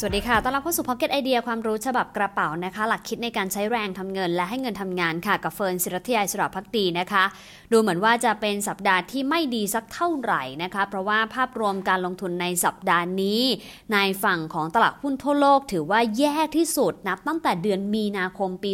สวัสดีค่ะ ต้อนรับเข้าสู่ Pocket ไอเดียความรู้ฉบับกระเป๋านะคะ หลักคิดในการใช้แรงทำเงิน และให้เงินทำงานค่ะ กับเฟิร์นศิรัทยาสระพักดีนะคะ ดูเหมือนว่าจะเป็นสัปดาห์ที่ไม่ดีสักเท่าไหร่นะคะ เพราะว่าภาพรวมการลงทุนในสัปดาห์นี้ ในฝั่งของตลาดหุ้นทั่วโลก ถือว่าแย่ที่สุดนับตั้งแต่เดือนมีนาคมปี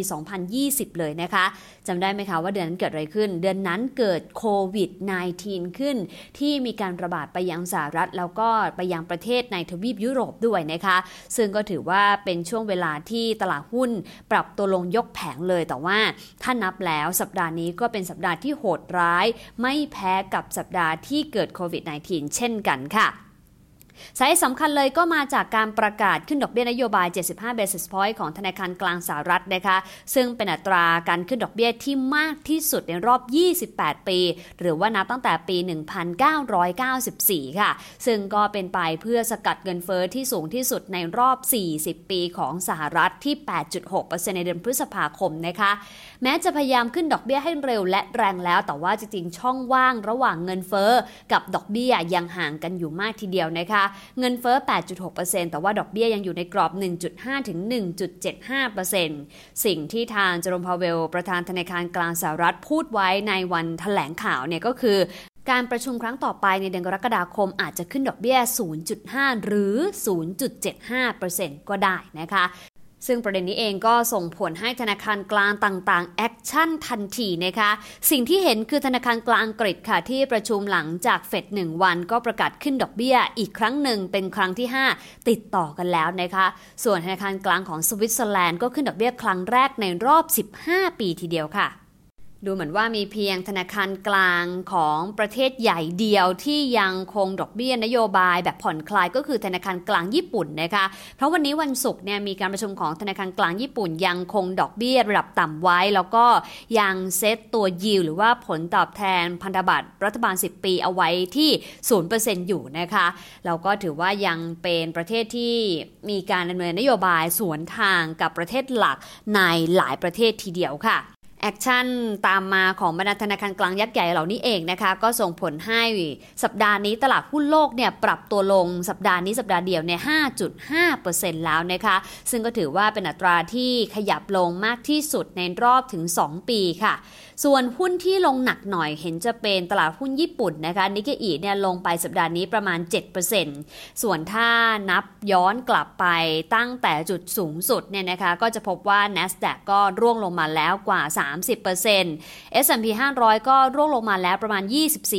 2020 เลยนะคะจำได้ไหมคะว่าเดือนนั้นเกิดอะไรขึ้น เดือนนั้นเกิดโควิด -19 ขึ้น ที่มีการระบาดไปยังสหรัฐแล้วก็ไปยังประเทศในทวีปยุโรปด้วยนะคะซึ่งก็ถือว่าเป็นช่วงเวลาที่ตลาดหุ้นปรับตัวลงยกแผงเลยแต่ว่าถ้านับแล้วสัปดาห์นี้ก็เป็นสัปดาห์ที่โหดร้าย ไม่แพ้กับสัปดาห์ที่เกิดโควิด -19 เช่นกันค่ะ สาเหตุสำคัญเลยก็มาจากการประกาศขึ้นดอกเบี้ยนโยบาย 75 basis point ของธนาคารกลางสหรัฐนะคะ ซึ่งเป็นอัตราการขึ้นดอกเบี้ยที่มากที่สุดในรอบ 28 ปี หรือว่านับตั้งแต่ปี 1994 ค่ะ ซึ่งก็เป็นไปเพื่อสกัดเงินเฟอ้อที่สูงที่สุดในรอบ 40 ปีของสหรัฐที่ 8.6%ในเดือนพฤษภาคมนะคะ แม้จะพยายามขึ้นดอกเบี้ยให้เร็วและแรงแล้ว แต่ว่าจริงๆ ช่องว่างระหว่างเงินเฟอ้อกับดอกเบี้ยยังห่างกันอยู่มากทีเดียวนะคะเงินเฟ้อ 8.6%แต่ว่าดอกเบี้ยยังอยู่ในกรอบ 1.5 ถึง 1.75%สิ่งที่ทางเจอโรมพาวเวล ประธานธนาคารกลางสหรัฐพูดไว้ในวันแถลงข่าวเนี่ยก็คือการประชุมครั้งต่อไปในเดือนกรกฎาคมอาจจะขึ้นดอกเบี้ย 0.5 หรือ 0.75%ก็ได้นะคะ ซึ่งประเด็นนี้เองก็ส่งผลให้ธนาคารกลางต่างๆ action ทันทีนะคะ สิ่งที่เห็นคือธนาคารกลางอังกฤษค่ะ ที่ประชุมหลังจากเฟดหนึ่งวันก็ประกาศขึ้นดอกเบี้ย อีกครั้งหนึ่งเป็นครั้งที่ 5 ติดต่อกันแล้วนะคะ ส่วนธนาคารกลางของสวิตเซอร์แลนด์ก็ขึ้นดอกเบี้ยครั้งแรกในรอบ 15 ปีทีเดียวค่ะ ดูเหมือนว่ามีเพียงธนาคารกลางของประเทศใหญ่เดียวที่ยังคงดอกเบี้ยนโยบายแบบผ่อนคลายก็คือธนาคารกลางญี่ปุ่นนะคะ เพราะวันนี้วันศุกร์เนี่ยมีการประชุมของธนาคารกลางญี่ปุ่น ยังคงดอกเบี้ยระดับต่ำไว้ แล้วก็ยังเซตตัวยิวหรือว่าผลตอบแทนพันธบัตรรัฐบาล 10 ปีเอาไว้ที่ 0%อยู่นะคะแล้วก็ถือว่ายังเป็นประเทศที่มีการดำเนินนโยบายสวนทางกับประเทศหลักในหลายประเทศทีเดียวค่ะ action ตามมาของบรรดาธนาคารกลางยักษ์ใหญ่เหล่านี้เองนะคะ ก็ส่งผลให้สัปดาห์นี้ตลาดหุ้นโลกเนี่ยปรับตัวลงสัปดาห์นี้สัปดาห์เดียวเนี่ย 5.5%แล้วนะคะ ซึ่งก็ถือว่าเป็นอัตราที่ขยับลงมากที่สุดในรอบถึง 2 ปีค่ะ ส่วนหุ้นที่ลงหนักหน่อยเห็นจะเป็นตลาดหุ้นญี่ปุ่นนะคะนิกเคอิเนี่ยลงไปสัปดาห์นี้ประมาณ 7%ส่วนถ้านับย้อนกลับไปตั้งแต่จุดสูงสุดเนี่ยนะคะก็จะพบว่า NASDAQ ก็ร่วงลงมาแล้วกว่า 3 30% S&P 500 ก็ร่วงลงมาแล้วประมาณ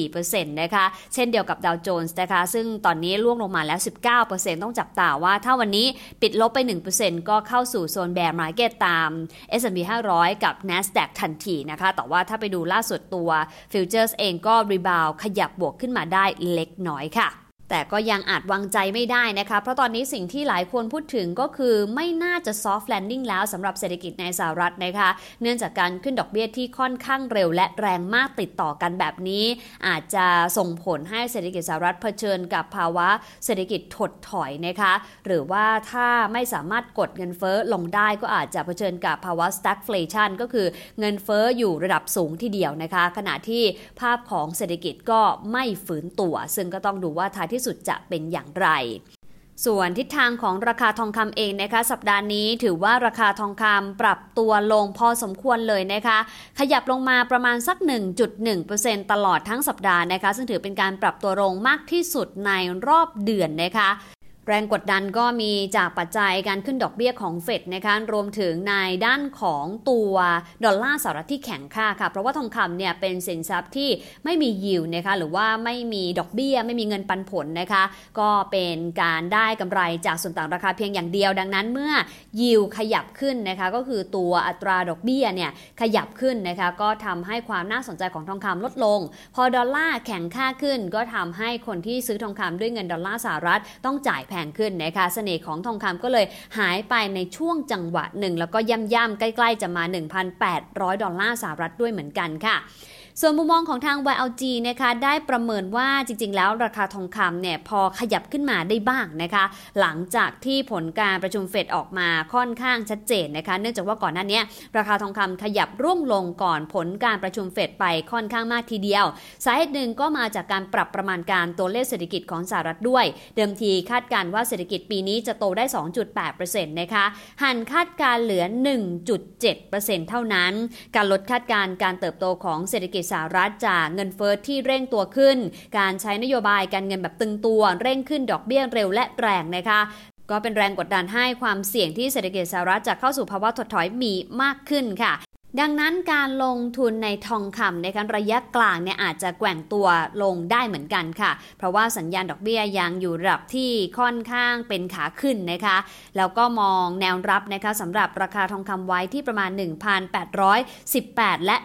24%นะคะเช่นเดียวกับดาวโจนส์นะคะซึ่งตอนนี้ร่วงลงมาแล้ว 19%ต้องจับตาว่าถ้าวันนี้ปิดลบไป 1%ก็เข้าสู่โซน bear market ตาม S&P 500 กับ NASDAQ ทันทีนะคะแต่ว่าถ้าไปดูล่าสุดตัว futures เองก็ rebound ขยับบวกขึ้นมาได้เล็กน้อยค่ะ แต่ก็ยังอาจวางใจไม่ได้นะคะ เพราะตอนนี้สิ่งที่หลายคนพูดถึงก็คือไม่น่าจะ soft landing แล้วสำหรับเศรษฐกิจในสหรัฐนะคะ เนื่องจากการขึ้นดอกเบี้ยที่ค่อนข้างเร็วและแรงมากติดต่อกันแบบนี้ อาจจะส่งผลให้เศรษฐกิจสหรัฐเผชิญกับภาวะเศรษฐกิจถดถอยนะคะ หรือว่าถ้าไม่สามารถกดเงินเฟ้อลงได้ก็อาจจะเผชิญกับภาวะ stagflation ก็คือเงินเฟ้ออยู่ระดับสูงทีเดียวนะคะ ขณะที่ภาพของเศรษฐกิจก็ไม่ฝืนตัว ซึ่งก็ต้องดูว่าท้ายที่สุดจะเป็นอย่างไรส่วนทิศทางของราคาทองคำเองนะคะ สัปดาห์นี้ถือว่าราคาทองคำปรับตัวลงพอสมควรเลยนะคะ ขยับลงมาประมาณสัก 1.1%ตลอดทั้งสัปดาห์นะคะ ซึ่งถือเป็นการปรับตัวลงมากที่สุดในรอบเดือนนะคะ แรงกดดันก็มีจากปัจจัยการขึ้นดอกเบี้ยของเฟดนะคะรวมถึงในด้านของตัวดอลลาร์สหรัฐที่แข็งค่าค่ะ เพราะว่าทองคำเนี่ยเป็นสินทรัพย์ที่ไม่มียิวนะคะหรือว่าไม่มีดอกเบี้ย ไม่มีเงินปันผลนะคะ ก็เป็นการได้กำไรจากส่วนต่างราคาเพียงอย่างเดียว ดังนั้นเมื่อยิวขยับขึ้นนะคะก็คือตัวอัตราดอกเบี้ยเนี่ยขยับขึ้นนะคะก็ทำให้ความน่าสนใจของทองคำลดลง พอดอลลาร์แข็งค่าขึ้น ก็ทำให้คนที่ซื้อทองคำด้วยเงินดอลลาร์สหรัฐต้องจ่ายพงขึ้นนะคะเสน่ห์ของทองคำก็เลยหายไปในช่วงจังหวะหนึ่ง แล้วก็ย่ำๆใกล้ ๆ จะมา 1,800 ดอลลาร์สหรัฐด้วยเหมือนกันค่ะ ส่วนมุมมองของทาง YLG นะคะได้ประเมินว่าจริง ๆ แล้วราคาทองคำเนี่ยพอขยับขึ้นมาได้บ้างนะคะ หลังจากที่ผลการประชุมเฟดออกมาค่อนข้างชัดเจนนะคะ เนื่องจากว่าก่อนหน้านี้ราคาทองคำขยับร่วงลงก่อนผลการประชุมเฟดไปค่อนข้างมากทีเดียวสาเหตุหนึ่งก็มาจากการปรับประมาณการตัวเลขเศรษฐกิจของสหรัฐด้วย เดิมทีคาดการว่าเศรษฐกิจปีนี้จะโตได้ 2.8%นะคะหันคาดการเหลือ 1.7%เท่านั้น การลดคาดการการเติบโตของเศรษฐกิจสหรัฐจากเงินเฟอ้อที่เร่งตัวขึ้น การใช้นโยบายการเงินแบบตึงตัวเร่งขึ้นดอกเบี้ยเร็วและแรงนะคะก็เป็นแรงกดดันให้ความเสี่ยงที่เศรษฐกิจสหรัฐจะเข้าสู่ภาวะถดถอยมีมากขึ้นค่ะ ดังนั้นการลงทุนในทองคำในการระยะกลางเนี่ยอาจจะแกว่งตัวลงได้เหมือนกันค่ะ เพราะว่าสัญญาณดอกเบี้ยยังอยู่ระดับที่ค่อนข้างเป็นขาขึ้นนะคะ แล้วก็มองแนวรับนะคะสำหรับราคาทองคำไว้ที่ประมาณ 1,818 และ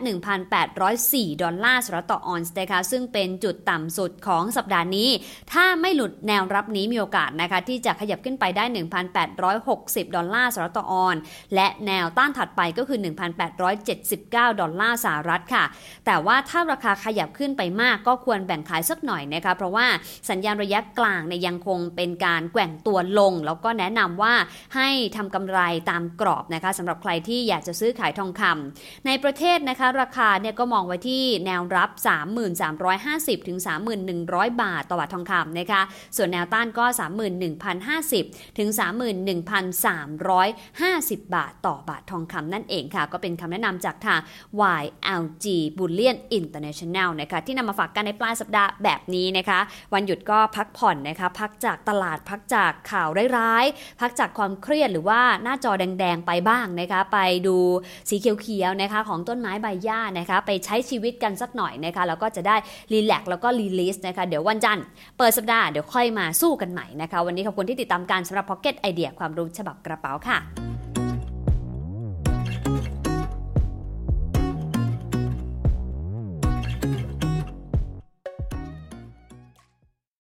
1,804 ดอลลาร์สหรัฐต่อออนซ์นะคะซึ่งเป็นจุดต่ำสุดของสัปดาห์นี้ ถ้าไม่หลุดแนวรับนี้มีโอกาสนะคะที่จะขยับขึ้นไปได้ 1,860 ดอลลาร์สหรัฐต่อออนซ์และแนวต้านถัดไปก็คือ 1,800 179 ดอลลาร์สหรัฐค่ะ แต่ว่าถ้าราคาขยับขึ้นไปมากก็ควรแบ่งขายสักหน่อยนะคะ เพราะว่าสัญญาณระยะกลางเนี่ยยังคงเป็นการแกว่งตัวลง แล้วก็แนะนำว่าให้ทำกำไรตามกรอบนะคะสำหรับใครที่อยากจะซื้อขายทองคำในประเทศนะคะราคาเนี่ยก็มองไว้ที่แนวรับ 3,350 ถึง 3,100 บาทต่อบาททองคำนะคะ ส่วนแนวต้านก็ 31,050 ถึง 31,350 บาทต่อบาททองคำนั่นเองค่ะ ก็เป็นคำแนะนำนำจากทาง YLG Bullion International นะคะที่นำมาฝากกันในปลายสัปดาห์แบบนี้นะคะ วันหยุดก็พักผ่อนนะคะพักจากตลาดพักจากข่าวร้ายๆ พักจากความเครียดหรือว่าหน้าจอแดง ๆ ไปบ้างนะคะไปดูสีเขียวๆนะคะของต้นไม้ใบหญ้านะคะไปใช้ชีวิตกันสักหน่อยนะคะแล้วก็จะได้รีแลกแล้วก็รีลิสนะคะเดี๋ยววันจันทร์เปิดสัปดาห์เดี๋ยวค่อยมาสู้กันใหม่นะคะ วันนี้ขอบคุณที่ติดตามการสำหรับ Pocket ไอเดียความรู้ฉบับกระเป๋าค่ะ